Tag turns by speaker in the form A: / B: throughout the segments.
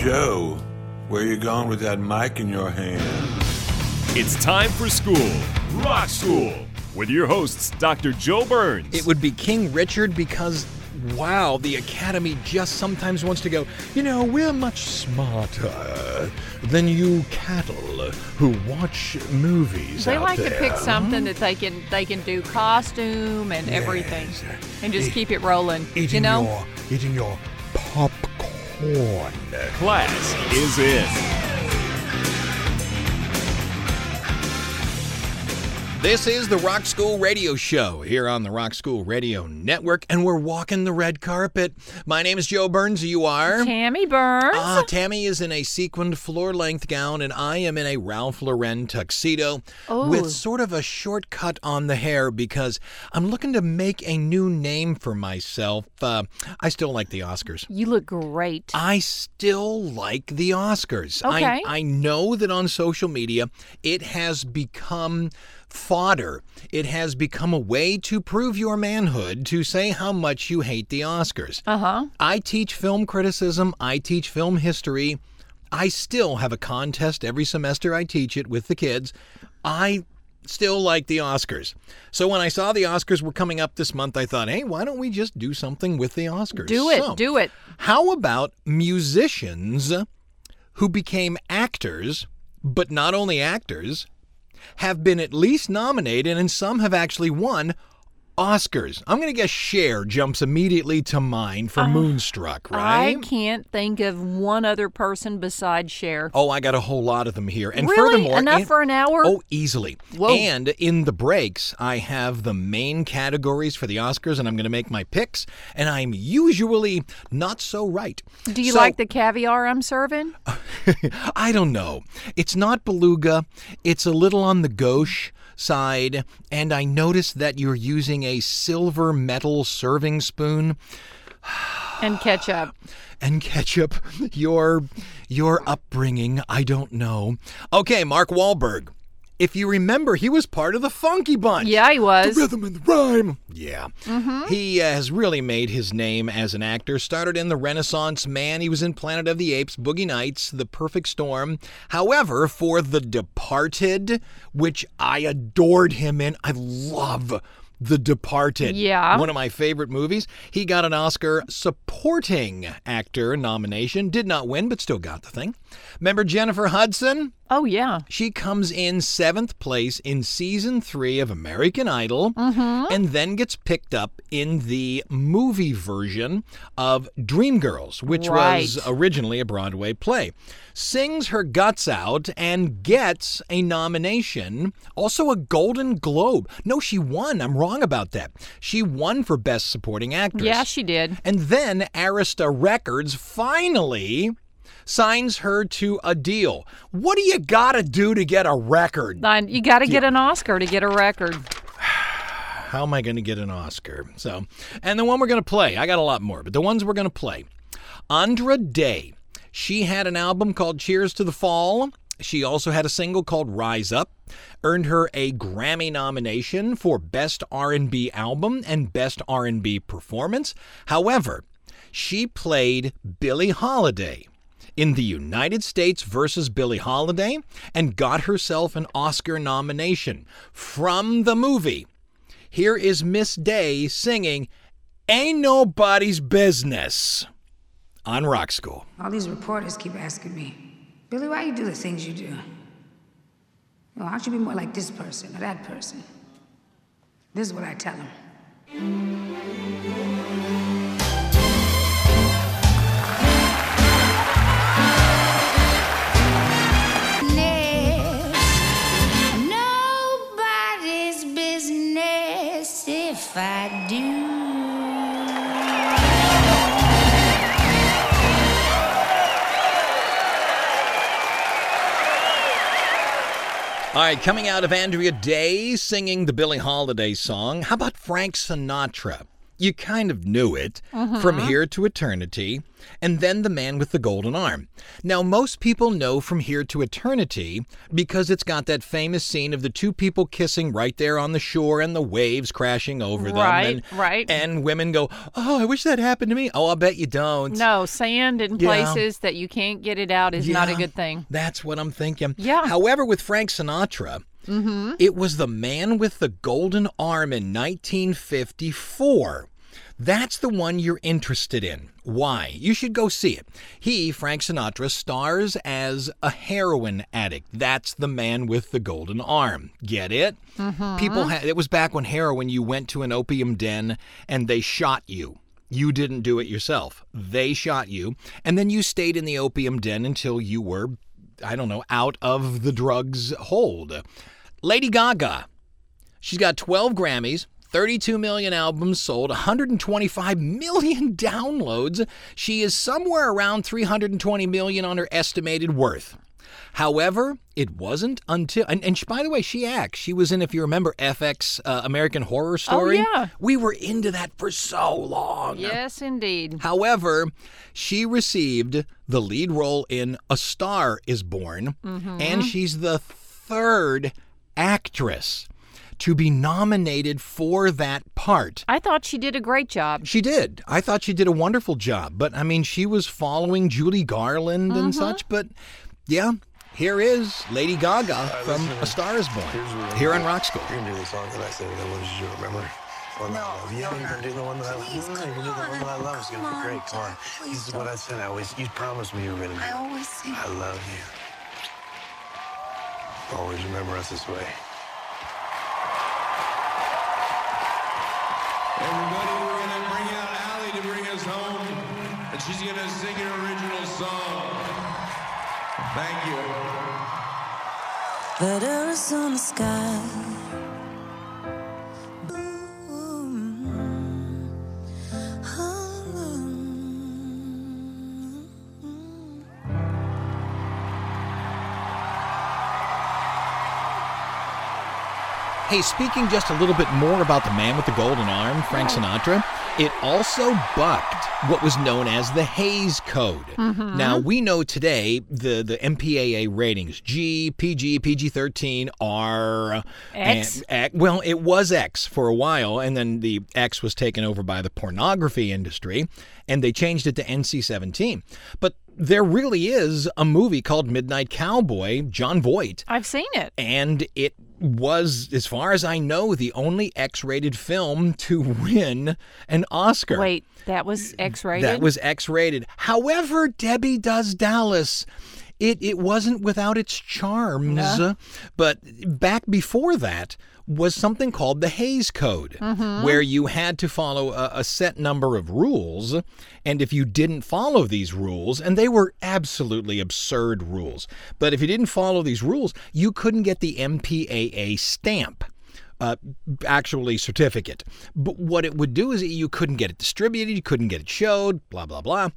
A: Joe, where you going with that mic in your hand?
B: It's time for school, Rock School, with your hosts, Dr. Joe Burns.
C: It would be King Richard because, wow, the Academy just sometimes wants to go, you know, we're much smarter than you cattle who watch movies.
D: They
C: out
D: like to pick something that they can they can do costume and everything, and just keep it rolling.
C: Eating
D: You know,
C: your, eating your popcorn.
B: One class is in.
C: This is the Rock School Radio Show here on the Rock School Radio Network, and we're walking the red carpet. My name is Joe Burns. You are?
D: Tammy Burns.
C: Ah, Tammy is in a sequined floor length gown, and I am in a Ralph Lauren tuxedo
D: Oh.
C: with sort of a shortcut on the hair because I'm looking to make a new name for myself. Uh, I still like the Oscars.
D: you look great.
C: I still like the Oscars.
D: Okay.
C: I, I know that on social media it has become fodder. It has become a way to prove your manhood to say how much you hate the Oscars.
D: Uh huh.
C: I teach film criticism, I teach film history. I still have a contest every semester I teach it with the kids. I still like the Oscars. So when I saw the Oscars were coming up this month, I thought, hey, why don't we just do something with the Oscars?
D: Do it.
C: So,
D: do it.
C: How about musicians who became actors, but not only actors, have been at least nominated and some have actually won Oscars? I'm going to guess Cher jumps immediately to mind for Moonstruck, right?
D: Uh, I can't think of one other person besides Cher.
C: Oh, I got a whole lot of them here. And
D: really?
C: furthermore,
D: Enough
C: in-
D: for an hour?
C: Oh, easily.
D: Whoa.
C: And in the breaks, I have the main categories for the Oscars, and I'm going to make my picks. And I'm usually not so right.
D: Do you
C: So-
D: like the caviar I'm serving?
C: I don't know. It's not beluga. It's a little on the gauche side, and I noticed that you're using a silver metal serving spoon
D: And ketchup.
C: and ketchup. Your your upbringing, I don't know. Okay, Mark Wahlberg. If you remember, he was part of the Funky Bunch.
D: Yeah, he was.
C: The rhythm and the rhyme. Yeah. Mm-hmm. He uh, has really made his name as an actor. Started in The Renaissance Man. He was in Planet of the Apes, Boogie Nights, The Perfect Storm. However, for The Departed, which I adored him in, I love The Departed.
D: Yeah.
C: One of my favorite movies. He got an Oscar supporting actor nomination. Did not win, but still got the thing. Remember Jennifer Hudson?
D: Oh yeah.
C: She comes in seventh place in season three of American Idol
D: Mm-hmm.
C: and then gets picked up in the movie version of Dreamgirls, which was originally a Broadway play. Sings her guts out and gets a nomination, also a Golden Globe. No, she won. I'm wrong about that. She won for Best Supporting Actress.
D: Yeah, she did.
C: And then Arista Records finally signs her to a deal. What do you got to do to get a record?
D: You got to get an Oscar to get a record.
C: How am I going to get an Oscar? So, and the one we're going to play, I got a lot more, but the ones we're going to play. Andra Day. She had an album called Cheers to the Fall. She also had a single called Rise Up. Earned her a Grammy nomination for Best R&B Album and Best R&B Performance. However, she played Billie Holiday in the United States versus Billie Holiday and got herself an Oscar nomination from the movie. Here is Miss Day singing Ain't Nobody's Business on Rock School.
E: All these reporters keep asking me, Billie, why you do the things you do? Know, why don't you be more like this person or that person? This is what I tell them.
F: I do.
C: All right, coming out of Andrea Day singing the Billie Holiday song. How about Frank Sinatra? You kind of knew it from uh-huh. here to eternity, and then the man with the golden arm. Now, most people know from here to eternity because it's got that famous scene of the two people kissing right there on the shore and the waves crashing over them.
D: Right,
C: and,
D: right.
C: And women go, Oh, I wish that happened to me. Oh, I'll bet you don't.
D: No, sand in
C: Yeah.
D: places that you can't get it out is not a good thing.
C: That's what I'm thinking.
D: Yeah.
C: However, with Frank Sinatra, Mm-hmm. it was the man with the golden arm in 1954. That's the one you're interested in. Why? You should go see it. He, Frank Sinatra, stars as a heroin addict. That's the man with the golden arm. Get it? Mm-hmm. People had it was back when heroin you went to an opium den and they shot you. You didn't do it yourself. They shot you, and then you stayed in the opium den until you were, I don't know, out of the drug's hold. Lady Gaga. She's got 12 Grammys, 32 million albums sold, 125 million downloads. She is somewhere around 320 million on her estimated worth. However, it wasn't until, and, and she, by the way, she acts. She was in, if you remember, FX uh, American Horror Story.
D: Oh, yeah.
C: We were into that for so long.
D: Yes, indeed.
C: However, she received the lead role in A Star is Born, and she's the third actress to be nominated for that part.
D: I thought she did a great job.
C: She did. I thought she did a wonderful job, but I mean, she was following Julie Garland and such, but yeah. Here is Lady Gaga from A Star is Born here on Rock School.
G: You're do the song that I said that was you remember? One that I love. Yeah, you're gonna do the one that I love.
F: Please,
G: No, you're gonna do the
F: come
G: one that I love. It's gonna be
F: on,
G: great. Come on.
F: Dad. Please
G: This is what I said. I always you promised me you were gonna do.
F: I always say.
G: I love you. Always remember us this way.
A: Everybody, we're gonna bring out Allie to bring us home, and she's gonna sing an original song. Thank you.
F: Letters on the sky.
C: Hey, speaking just a little bit more about the man with the golden arm, Frank Sinatra, it also bucked what was known as the Hays Code. Mm-hmm. Now, we know today the, the MPAA ratings G, PG, PG 13, R,
D: X?
C: and X. Well, it was X for a while, and then the X was taken over by the pornography industry, and they changed it to NC 17. But there really is a movie called Midnight Cowboy, Jon Voight,
D: I've seen it.
C: and it was, as far as I know, the only X-rated film to win an Oscar.
D: Wait, that was X-rated.
C: that was X-rated. However, Debbie Does Dallas. It, it wasn't without its charms, but back before that was something called the Hays Code, where you had to follow a, a set number of rules, and if you didn't follow these rules, and they were absolutely absurd rules, but if you didn't follow these rules, you couldn't get the MPAA stamp uh, actually certificate. But what it would do is you couldn't get it distributed, you couldn't get it showed, blah, blah, blah.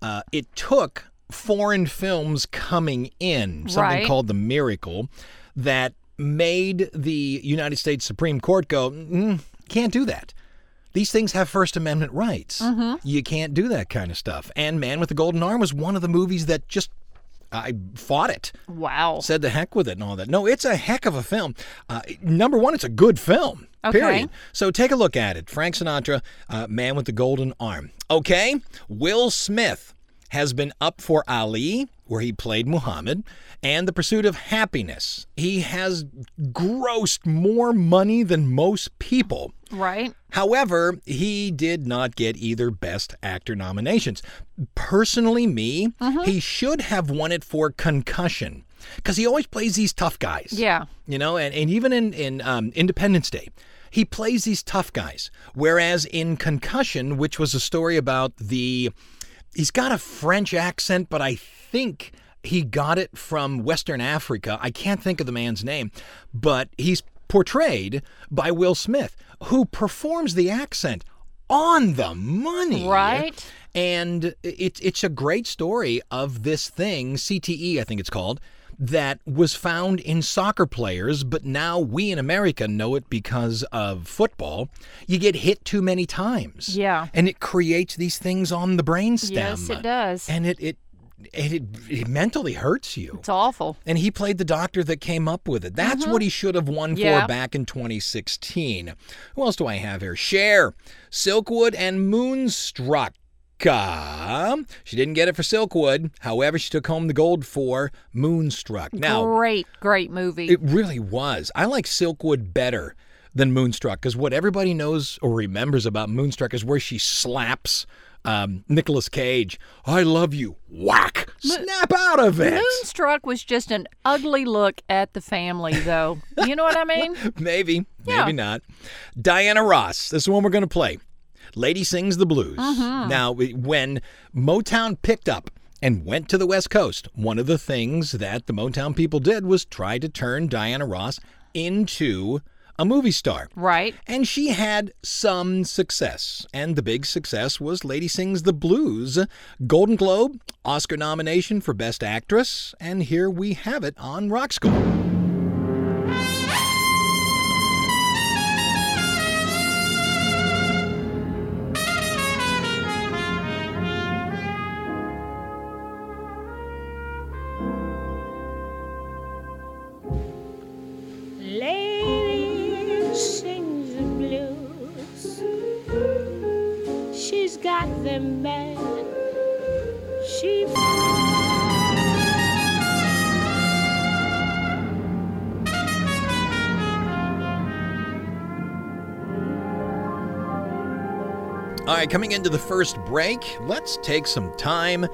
C: Uh, it took foreign films coming in, something
D: Right.
C: called the Miracle, that made the United States Supreme Court go, mm, can't do that. These things have First Amendment rights. You can't do that kind of stuff. And Man with the Golden Arm was one of the movies that just I fought it
D: wow.
C: said the heck with it and all that. No, it's a heck of a film. Uh, number one, it's a good film.
D: Okay.
C: Period. So take a look at it. Frank Sinatra, uh, Man with the Golden Arm. Okay. Will Smith has been up for Ali, where he played Muhammad, and The Pursuit of Happiness. He has grossed more money than most people.
D: Right.
C: However, he did not get either Best Actor nominations. Personally, me, he should have won it for Concussion because he always plays these tough guys.
D: Yeah.
C: You know, and, and even in, in um, Independence Day, he plays these tough guys. Whereas in Concussion, which was a story about the. He's got a French accent, but I think he got it from Western Africa. I can't think of the man's name, but he's portrayed by Will Smith, who performs the accent on the money.
D: Right.
C: And it's it's a great story of this thing, CTE, I think it's called, that was found in soccer players, but now we in America know it because of football. You get hit too many times.
D: Yeah.
C: And it creates these things on the brainstem.
D: Yes, it does.
C: And it it it, it, it mentally hurts you.
D: It's awful.
C: And he played the doctor that came up with it. That's mm-hmm. what he should have won for back in 2016. Who else do I have here? Cher, Silkwood, and Moonstruck. Uh, She didn't get it for Silkwood. However, she took home the gold for Moonstruck. Now,
D: great, great movie.
C: it really was. I like Silkwood better than Moonstruck because what everybody knows or remembers about Moonstruck is where she slaps um, Nicolas Cage. I love you. Whack. Snap out of it.
D: Moonstruck was just an ugly look at the family, though. You know what I mean?
C: Maybe,
D: Yeah.
C: maybe not. Diana Ross. This is the one we're going to play. Lady sings the blues.
D: Mm-hmm.
C: Now, when Motown picked up and went to the West Coast, one of the things that the Motown people did was try to turn Diana Ross into a movie star.
D: Right.
C: And she had some success. And the big success was Lady Sings the Blues. Golden Globe, Oscar nomination for Best Actress. And here we have it on Rock School.
H: Got them bad. She
C: All right, coming into the first break, let's take some time.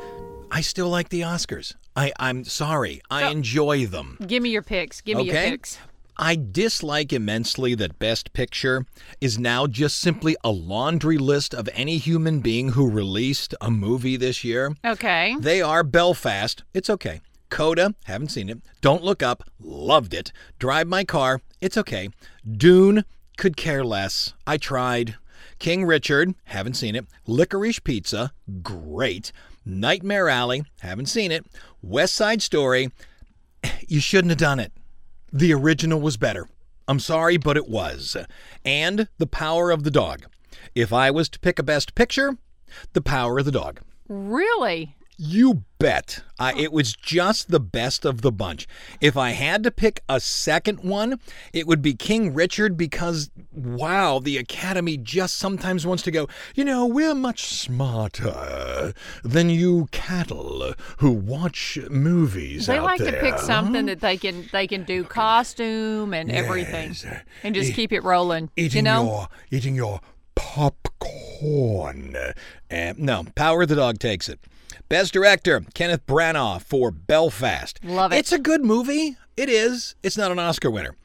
C: I still like the Oscars. I, I'm sorry. I enjoy them.
D: Give me your picks. Give me your
C: Okay.
D: picks.
C: I dislike immensely that Best Picture is now just simply a laundry list of any human being who released a movie this year.
D: Okay.
C: They are Belfast. It's okay. Coda, haven't seen it. Don't Look Up, loved it. Drive My Car, it's okay. Dune, could care less. I tried. King Richard, haven't seen it. Licorice Pizza, great. Nightmare Alley, haven't seen it. West Side Story, you shouldn't have done it. The original was better. I'm sorry, but it was. And The Power of the Dog. If I was to pick a best picture, The Power of the Dog.
D: Really?
C: You bet. I, it was just the best of the bunch. If I had to pick a second one, it would be King Richard because, wow, the Academy just sometimes wants to go, you know, we're much smarter than you cattle who watch movies
D: They like to pick something that they can they can do costume and everything, and just
C: E-
D: keep it rolling.
C: eating
D: you know?
C: your eating your popcorn. Uh, no, Power of the Dog takes it. Best director Kenneth Branagh for Belfast.
D: Love it.
C: It's a good movie. It is. It's not an Oscar winner.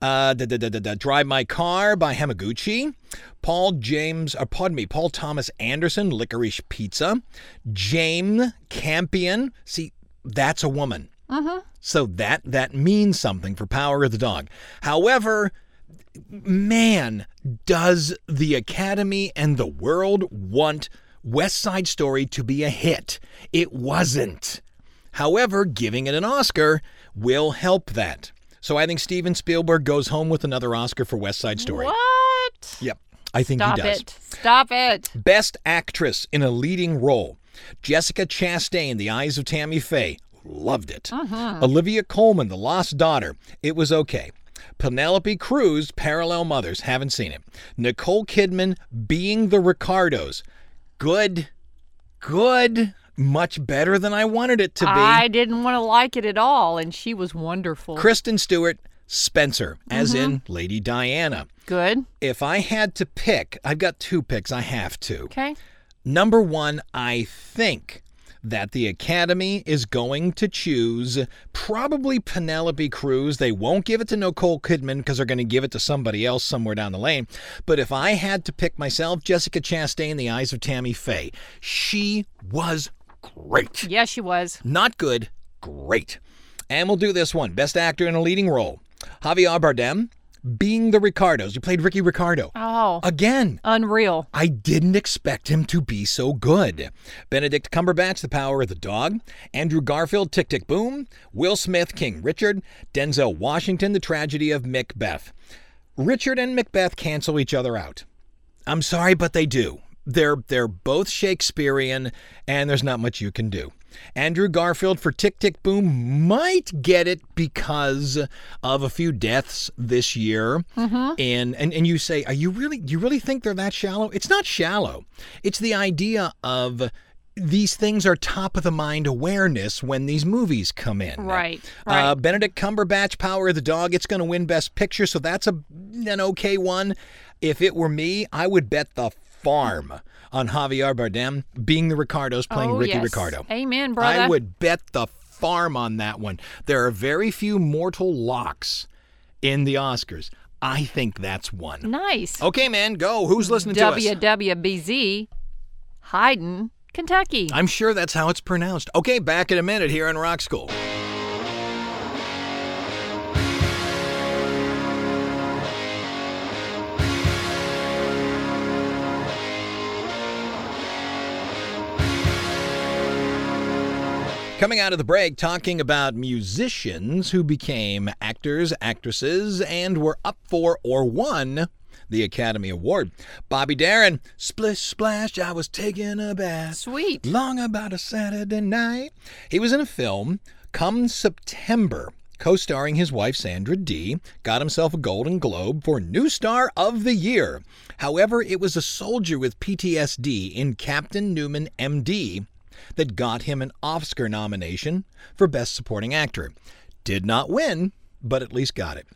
C: Uh, da, da, da, da, Drive My Car by Hamaguchi. Paul James, or pardon me, Paul Thomas Anderson, Licorice Pizza. James Campion. See, that's a woman. Uh-huh. So that that means something for Power of the Dog. However, man, does the Academy and the world want West Side Story to be a hit? It wasn't. However, giving it an Oscar will help that. So I think Steven Spielberg goes home with another Oscar for West Side Story.
D: What?
C: Yep, I think
D: Stop
C: he does.
D: Stop it. Stop it.
C: Best Actress in a Leading Role. Jessica Chastain, The Eyes of Tammy Faye. Loved it. Uh-huh. Olivia Colman, The Lost Daughter. It was okay. Penelope Cruz, Parallel Mothers. Haven't seen it. Nicole Kidman, Being the Ricardos. Good. Good. Much better than I wanted it to be.
D: I didn't want to like it at all, and she was wonderful.
C: Kristen Stewart, Spencer, as mm-hmm. in Lady Diana.
D: Good.
C: If I had to pick, I've got two picks. I have to.
D: Okay.
C: Number one, I think that the Academy is going to choose probably Penelope Cruz. They won't give it to Nicole Kidman because they're going to give it to somebody else somewhere down the lane. But if I had to pick myself, Jessica Chastain, The Eyes of Tammy Faye, she was great.
D: Yeah, she was.
C: Not good, great. And we'll do this one Best Actor in a Leading Role Javier Bardem, Being the Ricardos. You played Ricky Ricardo.
D: Oh,
C: Again,
D: unreal.
C: I didn't expect him to be so good. Benedict Cumberbatch, The Power of the Dog. Andrew Garfield, Tick Tick Boom. Will Smith, King Richard. Denzel Washington, The Tragedy of Macbeth. Richard and Macbeth cancel each other out. I'm sorry, but they do. They're they're both Shakespearean, and there's not much you can do. Andrew Garfield for Tick Tick Boom might get it because of a few deaths this year. And, and and you say, are you really you really think they're that shallow? It's not shallow. It's the idea of these things are top of the mind awareness when these movies come in.
D: Right,
C: Uh,
D: right.
C: Benedict Cumberbatch, Power of the Dog. It's going to win Best Picture, so that's a an okay one. If it were me, I would bet the farm on Javier Bardem being the Ricardos playing
D: oh,
C: Ricky
D: yes.
C: Ricardo.
D: Amen, brother.
C: I would bet the farm on that one. There are very few mortal locks in the Oscars. I think that's one.
D: Nice.
C: Okay, man, go. Who's listening to us?
D: WWBZ, Hayden, Kentucky.
C: I'm sure that's how it's pronounced. Okay, back in a minute here in Rock School. Coming out of the break, talking about musicians who became actors, actresses, and were up for or won the Academy Award. Bobby Darin, Splish Splash, I was taking a bath.
D: Sweet.
C: Long about a Saturday night. He was in a film come September, co starring his wife Sandra Dee, got himself a Golden Globe for New Star of the Year. However, it was a soldier with PTSD in Captain Newman, MD, that got him an Oscar nomination for Best Supporting Actor. Did not win, but at least got it.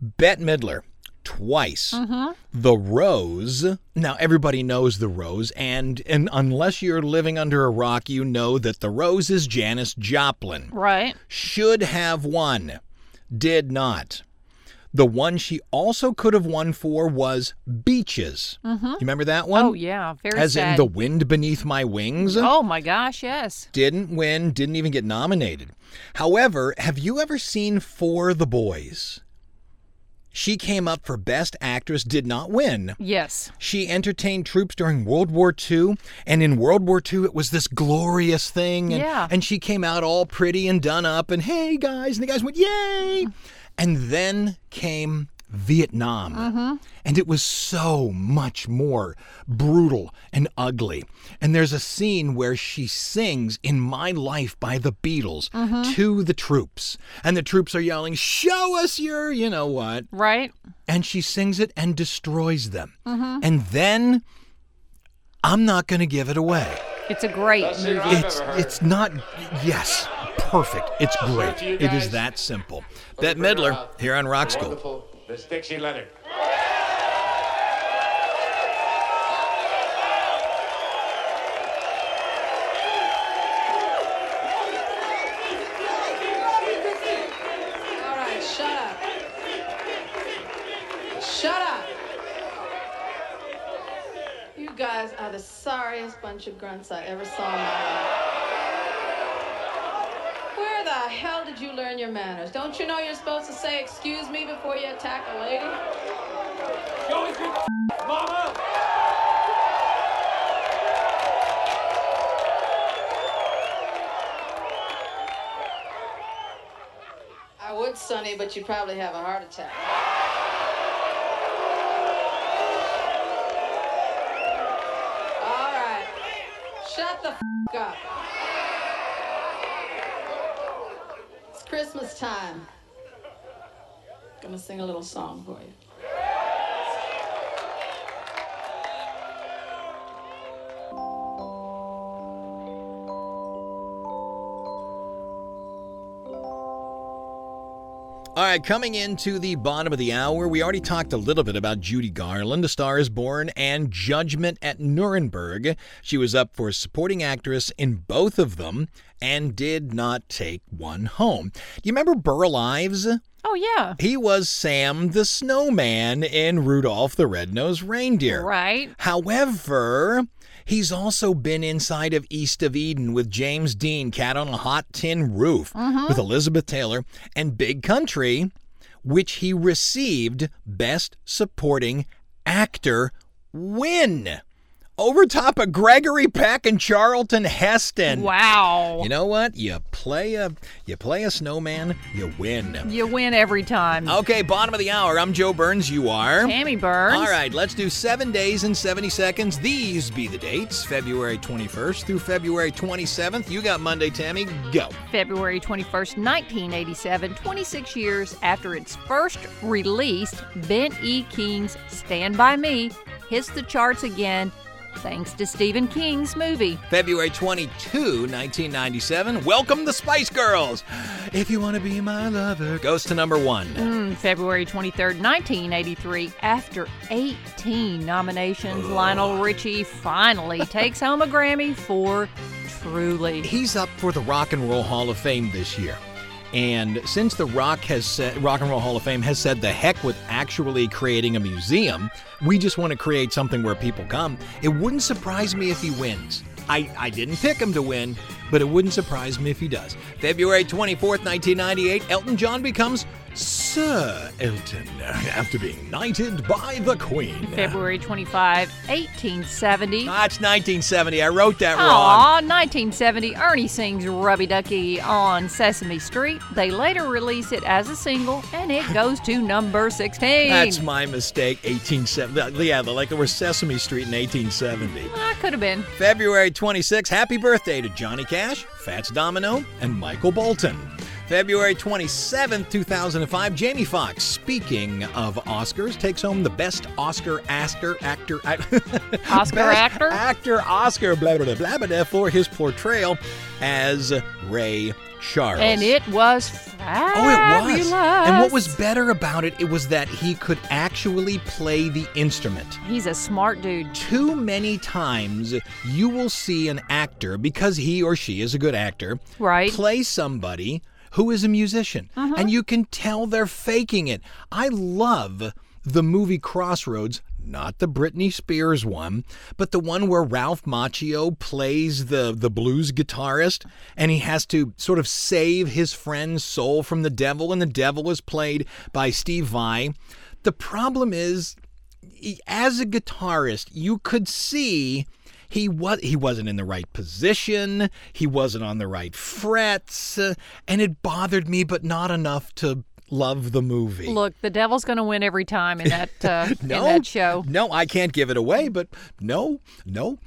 C: Bette Midler, twice. Mm-hmm. The Rose. Now everybody knows the Rose, and and unless you're living under a rock, you know that the Rose is Janis Joplin.
D: Right.
C: Should have won, did not. The one she also could have won for was Beaches. Mm-hmm. You remember that one?
D: Oh, yeah. Very
C: As
D: sad.
C: in The Wind Beneath My Wings?
D: Oh, my gosh, yes.
C: Didn't win, didn't even get nominated. However, have you ever seen For the Boys? She came up for Best Actress, did not win.
D: Yes.
C: She entertained troops during World War II, and in World War II, it was this glorious thing. And,
D: Yeah.
C: and she came out all pretty and done up, and hey, guys, and the guys went, yay! And then came Vietnam. Mm-hmm. And it was so much more brutal and ugly. And there's a scene where she sings In My Life by the Beatles mm-hmm. to the troops. And the troops are yelling, Show us your, you know what
D: Right?
C: and she sings it and destroys them. Mm-hmm. And then I'm not going to give it away.
D: It's a great movie.
C: It's it's not yes, perfect. It's great. It is that simple. Bette Midler here on Rock School.
A: Wonderful. Miss Dixie Leonard.
I: All right, shut up. Shut up. You guys are the sorriest bunch of grunts I ever saw in my life. Hell did you learn your manners? Don't you know you're supposed to say excuse me before you attack a lady?
A: Mama!
I: I would, Sonny, but you probably have a heart attack. All right. Shut the f- up. Christmas time. I'm Gonna sing a little song for you.
C: Right, coming into the bottom of the hour, we already talked a little bit about Judy Garland, A Star is Born, and Judgment at Nuremberg. She was up for supporting actress in both of them and did not take one home. Do you remember Burl Ives?
D: Oh, yeah.
C: He was Sam the Snowman in Rudolph the Red-Nosed Reindeer.
D: Right.
C: However, he's also been inside of East of Eden with James Dean, Cat on a Hot Tin Roof, mm-hmm. with Elizabeth Taylor, and Big Country which he received Best Supporting Actor win. Over top of Gregory Peck and Charlton Heston.
D: Wow.
C: You know what? You play a you play a snowman, you win.
D: You win every time.
C: Okay, bottom of the hour. I'm Joe Burns. You are.
D: Tammy Burns.
C: All right, let's do seven days and 70 seconds. These be the dates February 21st through February 27th. You got Monday, Tammy. Go.
D: February 21st, 1987, 26 years after its first release, Ben E. King's Stand By Me hits the charts again thanks to Stephen King's movie.
C: February 22, 1997. Welcome the Spice Girls. If you want to be my lover, goes to number one.
D: Mm, February 23rd, 1983, after 18 nominations, Lionel Richie finally takes home a Grammy for Truly.
C: He's up for the Rock and Roll Hall of Fame this year. And since the Rock has said, Rock and Roll Hall of Fame has said the heck with actually creating a museum, we just want to create something where people come. It wouldn't surprise me if he wins. I, I didn't pick him to win, but it wouldn't surprise me if he does. February 24th, 1998, Elton John becomes Sir Elton after being knighted by the Queen.
D: February 25, 1870.
C: That's 1970. I wrote that wrong.
D: Aw, 1970, Ernie sings Rubby Ducky on Sesame Street. They later release it as a single, and it goes to number 16.
C: That's my mistake. 1870. Yeah, like it was Sesame Street in 1870.
D: Ah, could have been.
C: February 26. Happy birthday to Johnny Cash, Fats Domino, and Michael Bolton. February 27, 2005, Jamie Foxx, speaking of Oscars, takes home the Best Oscar Actor Actor
D: Oscar actor?
C: Actor Oscar blah blah blah blah for his portrayal as Ray Charles.
D: And it was
C: Oh, it was. And what was better about it, it was that he could actually play the instrument.
D: He's a smart dude.
C: Too many times you will see an actor, because he or she is a good actor,
D: Right.
C: play somebody who is a musician. Uh-huh. And you can tell they're faking it. I love the movie Crossroads. Not the Britney Spears one, but the one where Ralph Macchio plays the, the blues guitarist and he has to sort of save his friend's soul from the devil, and the devil is played by Steve Vai. The problem is, as a guitarist, you could see he was he wasn't in the right position, he wasn't on the right frets, uh, and it bothered me, but not enough to love the movie.
D: Look, the devil's going to win every time in that uh,
C: no,
D: in that show.
C: No, I can't give it away, but no, no.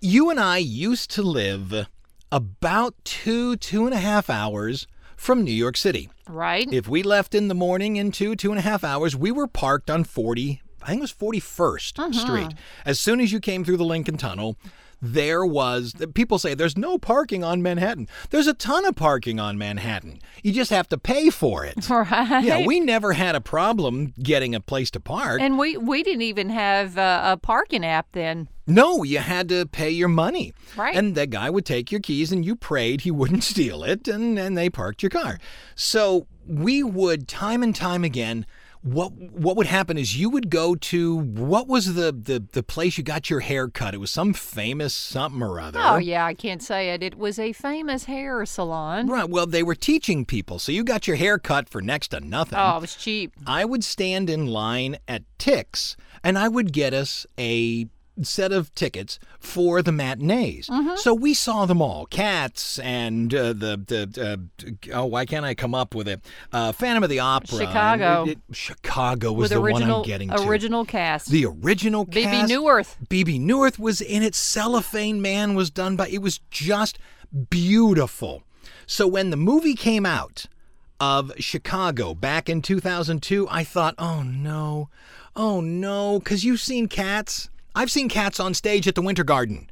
C: You and I used to live about two, two and a half hours from New York City.
D: Right?
C: If we left in the morning in two, two and a half hours, we were parked on 40, I think it was 41st Street. As soon as you came through the Lincoln Tunnel, there was, people say there's no parking on Manhattan. There's a ton of parking on Manhattan. You just have to pay for it.
D: right.
C: Yeah, we never had a problem getting a place to park.
D: and we we didn't even have uh, a parking app then.
C: No, you had to pay your money.
D: Right.
C: And the guy would take your keys and you prayed he wouldn't steal it and, and they parked your car. So we would time and time again what what would happen is you would go to what was the, the, the place you got your hair cut? It was some famous something or other.
D: Oh yeah, I can't say it. It was a famous hair salon.
C: Right. Well, they were teaching people, so you got your hair cut for next to nothing.
D: Oh, it was cheap.
C: I would stand in line at Tix and I would get us a set of tickets for the matinees. So we saw them all. Cats and uh, the the uh, oh why can't I come up with it? Uh, Phantom of the Opera.
D: Chicago.
C: It- it- Chicago was
D: With
C: the
D: original
C: one I'm getting to.
D: original cast.
C: The original
D: BB
C: cast.
D: Bebe
C: Neuwirth. Bebe Neuwirth was in it. Cellophane Man was done by. It was just beautiful. So when the movie came out of Chicago back in 2002, I thought, oh no, oh no, because you've seen Cats. I've seen Cats on stage at the Winter Garden.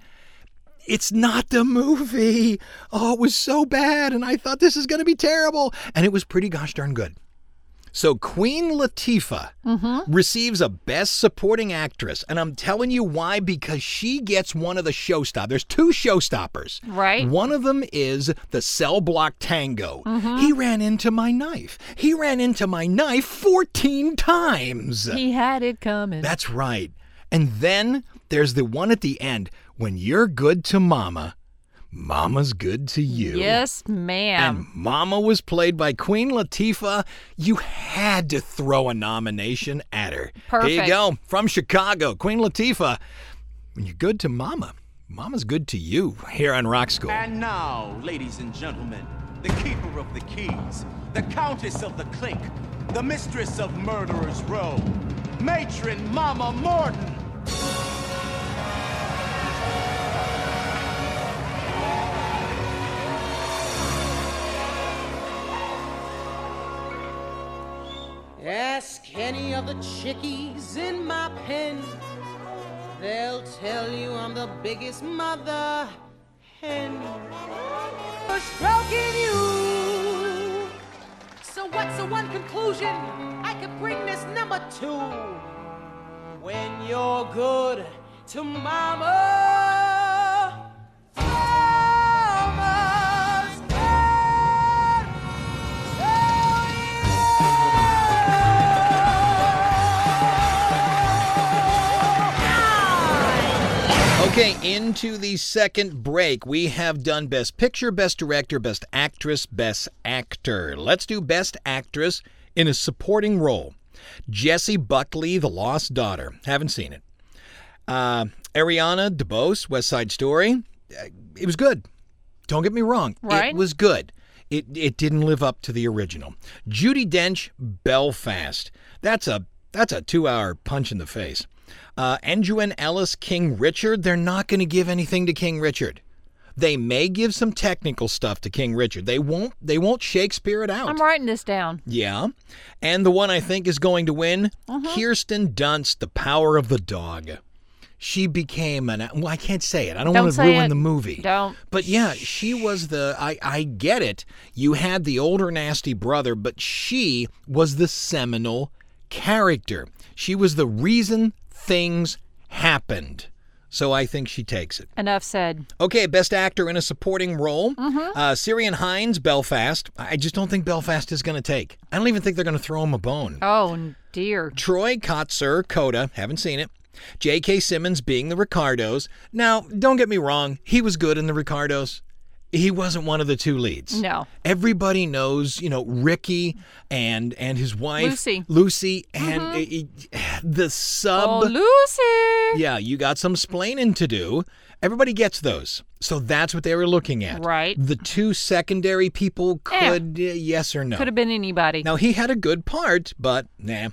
C: It's not the movie. Oh, it was so bad, and I thought this is going to be terrible, and it was pretty gosh darn good. So Queen Latifah mm-hmm. receives a Best Supporting Actress, and I'm telling you why because she gets one of the showstoppers. There's two showstoppers.
D: Right.
C: One of them is the cell block tango. Mm-hmm. He ran into my knife. He ran into my knife 14 times.
D: he had it coming.
C: That's right. And then there's the one at the end when you're good to mama, Mama's Good to You.
D: Yes, ma'am.
C: And Mama was played by Queen Latifah. You had to throw a nomination at her. Perfect. Here you go. From Chicago, Queen Latifah. When you're good to Mama, Mama's good to you here on Rock School.
J: And now, ladies and gentlemen, the keeper of the keys, the countess of the clink, the mistress of Murderer's Row, matron Mama Morton.
K: Ask any of the chickies in my pen. They'll tell you I'm the biggest mother hen. For stroking you. What's the one conclusion I could bring this number to? When you're good to mama.
C: Okay, into the second break. We have done Best Picture, Best Director, Best Actress, Best Actor. Let's do Best Actress in a supporting role. Jessie Buckley, The Lost Daughter. Haven't seen it. Uh, Ariana DeBose, West Side Story. Uh, It was good. Don't get me wrong.
D: Right.
C: It was good. It, it didn't live up to the original. Judi Dench, Belfast. That's a that's a two hour punch in the face. Uh, Andrew Ellis, King Richard. They're not going to give anything to King Richard. They may give some technical stuff to King Richard. They won't. They won't Shakespeare it out.
D: I'm writing this down.
C: Yeah. And the one I think is going to win
D: Uh-huh.
C: Kirsten Dunst, The Power of the Dog. She became an. Well, I can't say it. I don't,
D: Don't
C: want to ruin
D: it.
C: the movie.
D: Don't.
C: But yeah, she was the. I, I get it. You had the older nasty brother, but she was the seminal character. She was the reason things happened. So I think she takes it.
D: Enough said.
C: Okay, best actor in a supporting role.
D: Mhm.
C: Uh, Ciarán Hinds, Belfast. I just don't think Belfast is going to take. I don't even think they're going to throw him a bone.
D: Oh dear.
C: Troy Kotsur, Coda. Haven't seen it. J.K. Simmons being the Ricardos. Now, don't get me wrong. He was good in the Ricardos. He wasn't one of the two leads.
D: No.
C: Everybody knows, you know, Ricky and and his wife
D: Lucy.
C: Lucy, and uh, the sub.
D: Oh, Lucy.
C: Yeah, you got some splaining to do. Everybody gets those. So that's what they were looking at.
D: Right.
C: The two secondary people
D: Eh.
C: could, uh, yes or no.
D: Could have been anybody.
C: Now, he had a good part, but nah.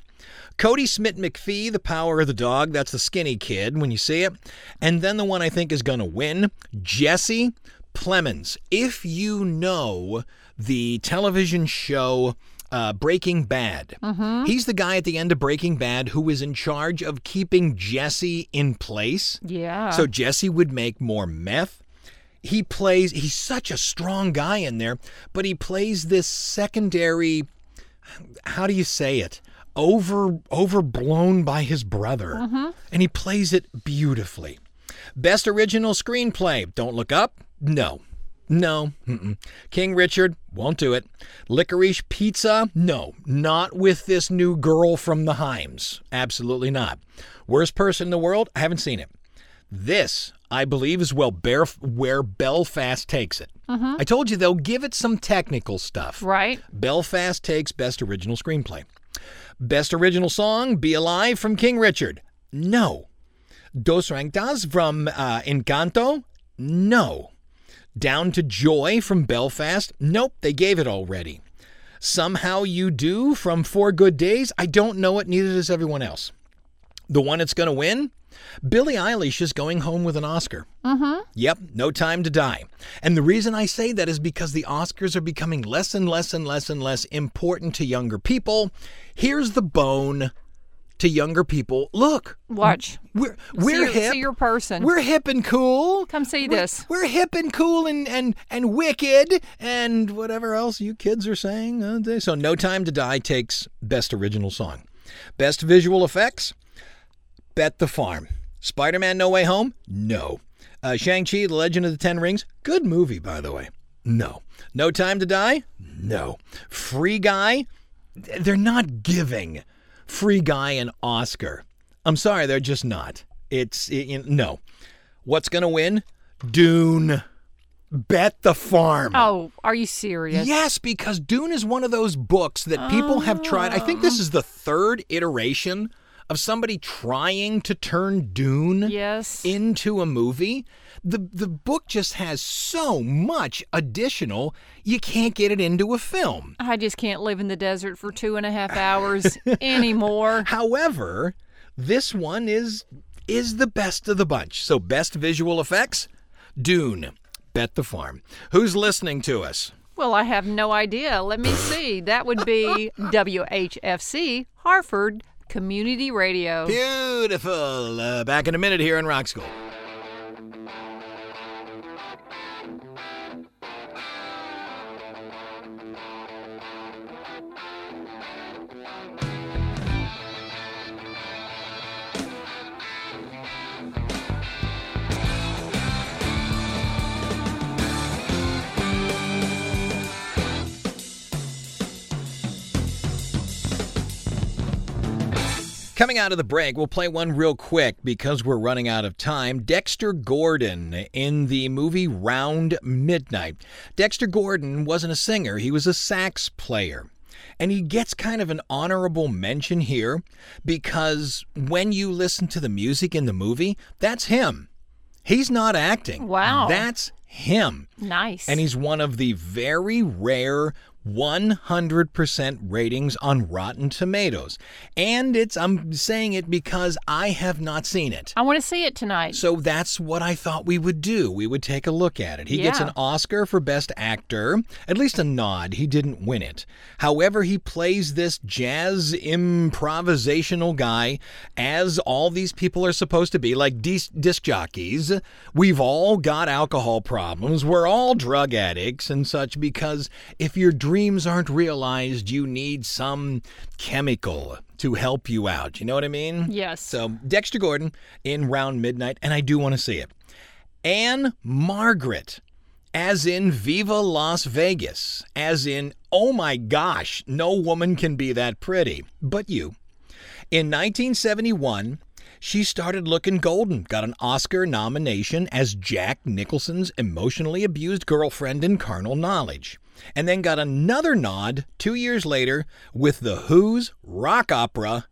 C: Kodi Smit-McPhee, The Power of the Dog. That's the skinny kid when you see it. And then the one I think is going to win Jesse Plemons. If you know the television show uh, Breaking Bad,
D: Mhm.
C: he's the guy at the end of Breaking Bad who is in charge of keeping Jesse in place.
D: Yeah.
C: So Jesse would make more meth. He plays, he's such a strong guy in there, but he plays this secondary, how do you say it? Over overblown by his brother.
D: Mhm.
C: And he plays it beautifully. Best original screenplay. Don't look up? No. No. Mm-mm. King Richard won't do it. Licorice Pizza? No. Not with this new girl from the Haims. Absolutely not. Worst person in the world? I haven't seen it. This, I believe, is well where Belfast takes it.
D: Mhm.
C: I told you they'll give it some technical stuff.
D: Right.
C: Belfast takes Best Original Screenplay. Best Original Song, Be Alive from King Richard. No. Dos Ranctas from uh, Encanto? No. Down to Joy from Belfast? Nope, they gave it already. Somehow You Do from Four Good Days? I don't know it, neither does everyone else. The one that's going to win? Billie Eilish is going home with an Oscar.
D: Mm-hmm.
C: Yep, no time to die. And the reason I say that is because the Oscars are becoming less and less and less and less important to younger people. Here's the bone to younger people. Look,
D: Watch.
C: we're we're
D: see
C: hip.
D: See your person.
C: We're hip and cool.
D: Come see
C: We're-
D: this.
C: We're hip and cool and and and wicked and whatever else you kids are saying. uh, So No Time to Die takes best original song. Best visual effects? Bet the Farm. Spider-Man No Way Home? No. Uh, Shang-Chi, The Legend of the Ten Rings? Good movie, by the way. No. No Time to Die? No. Free Guy? They're not giving Free Guy and Oscar. I'm sorry, they're just not. It's it, you know, no. What's to win? Dune. Bet the Farm.
D: Oh, are you serious?
C: Yes, because Dune is one of those books that people have tried. I think this oh. is the third iteration of somebody trying to turn Dune
D: Yes.
C: into a movie. The the book just has so much additional, you can't get it into a film.
D: I just can't live in the desert for two and a half hours anymore.
C: However, this one is is the best of the bunch. So best visual effects, Dune. Bet the farm. Who's listening to us?
D: Well, I have no idea. Let me see. That would be WHFC, Harford Community Radio.
C: Beautiful. Uh, back in a minute here in Rock School. Coming out of the break, we'll play one real quick because we're running out of time. Dexter Gordon in the movie Round Midnight. Dexter Gordon wasn't a singer, he was a sax player. And he gets kind of an honorable mention here because when you listen to the music in the movie, that's him. He's not acting.
D: Wow.
C: That's him.
D: Nice.
C: And he's one of the very rare 100% ratings on Rotten Tomatoes. And it's I'm saying it because I have not seen it.
D: I want to see it tonight.
C: So that's what I thought we would do. We would take a look at it. He gets an Oscar for Best Actor, at least a nod. He didn't win it. However, he plays this jazz improvisational guy as all these people are supposed to be, like dis- disc jockeys. We've all got alcohol problems. We're all drug addicts and such because if your dreams aren't realized, you need some chemical to help you out. You know what I mean?
D: Yes.
C: So Dexter Gordon in Round Midnight, and I do want to see it. Anne Margaret, as in Viva Las Vegas, as in, oh my gosh, no woman can be that pretty, but you. In 1971, she started looking golden, got an Oscar nomination as Jack Nicholson's emotionally abused girlfriend in Carnal Knowledge, and then got another nod two years later with The Who's rock opera,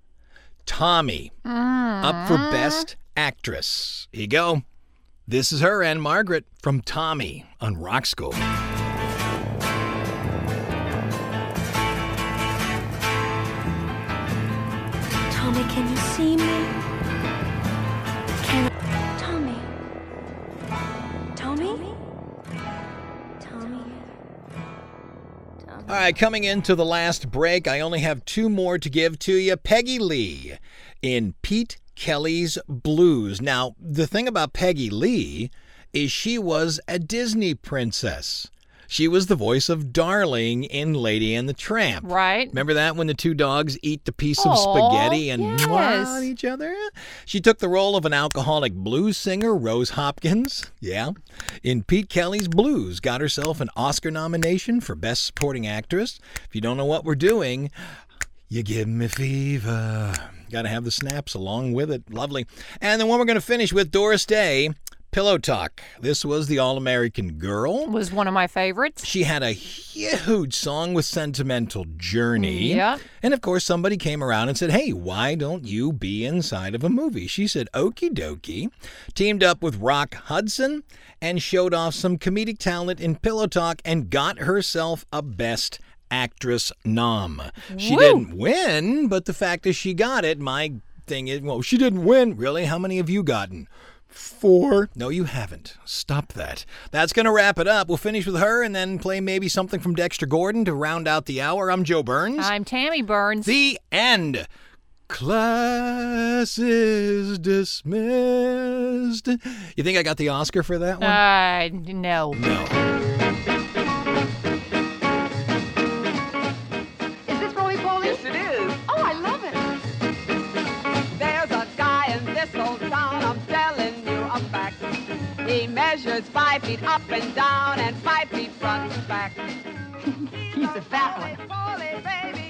C: Tommy, up for Best Actress. Here you go. This is her, Ann-Margret, from Tommy on Rock School.
F: Tommy, can you see me?
C: All right, coming into the last break, I only have two more to give to you. Peggy Lee in Pete Kelly's Blues. Now, the thing about Peggy Lee is she was a Disney princess. She was the voice of Darling in Lady and the Tramp.
D: Right.
C: Remember that when the two dogs eat the piece of spaghetti and
D: yes.
C: on each other? She took the role of an alcoholic blues singer, Rose Hopkins. Yeah. In Pete Kelly's Blues, got herself an Oscar nomination for Best Supporting Actress. If you don't know what we're doing, you give me fever. Got to have the snaps along with it. Lovely. And the one we're going to finish with Doris Day, Pillow Talk. This was the All American Girl.
D: Was one of my favorites.
C: She had a huge song with Sentimental Journey.
D: Mm, yep.
C: And of course, somebody came around and said, Hey, why don't you be inside of a movie? She said, Okie dokie. Teamed up with Rock Hudson and showed off some comedic talent in Pillow Talk and got herself a Best Actress nom. She
D: Woo.
C: didn't win, but the fact is she got it. My thing is, well, she didn't win. Really? How many have you gotten? Four. No, you haven't. Stop that. That's going to wrap it up. We'll finish with her and then play maybe something from Dexter Gordon to round out the hour. I'm Joe Burns.
D: I'm Tammy Burns.
C: The end. Class is dismissed. You think I got the Oscar for that one?
D: Uh, no.
C: no.
L: Measures five feet up and down and five feet front and back. He's a fat one.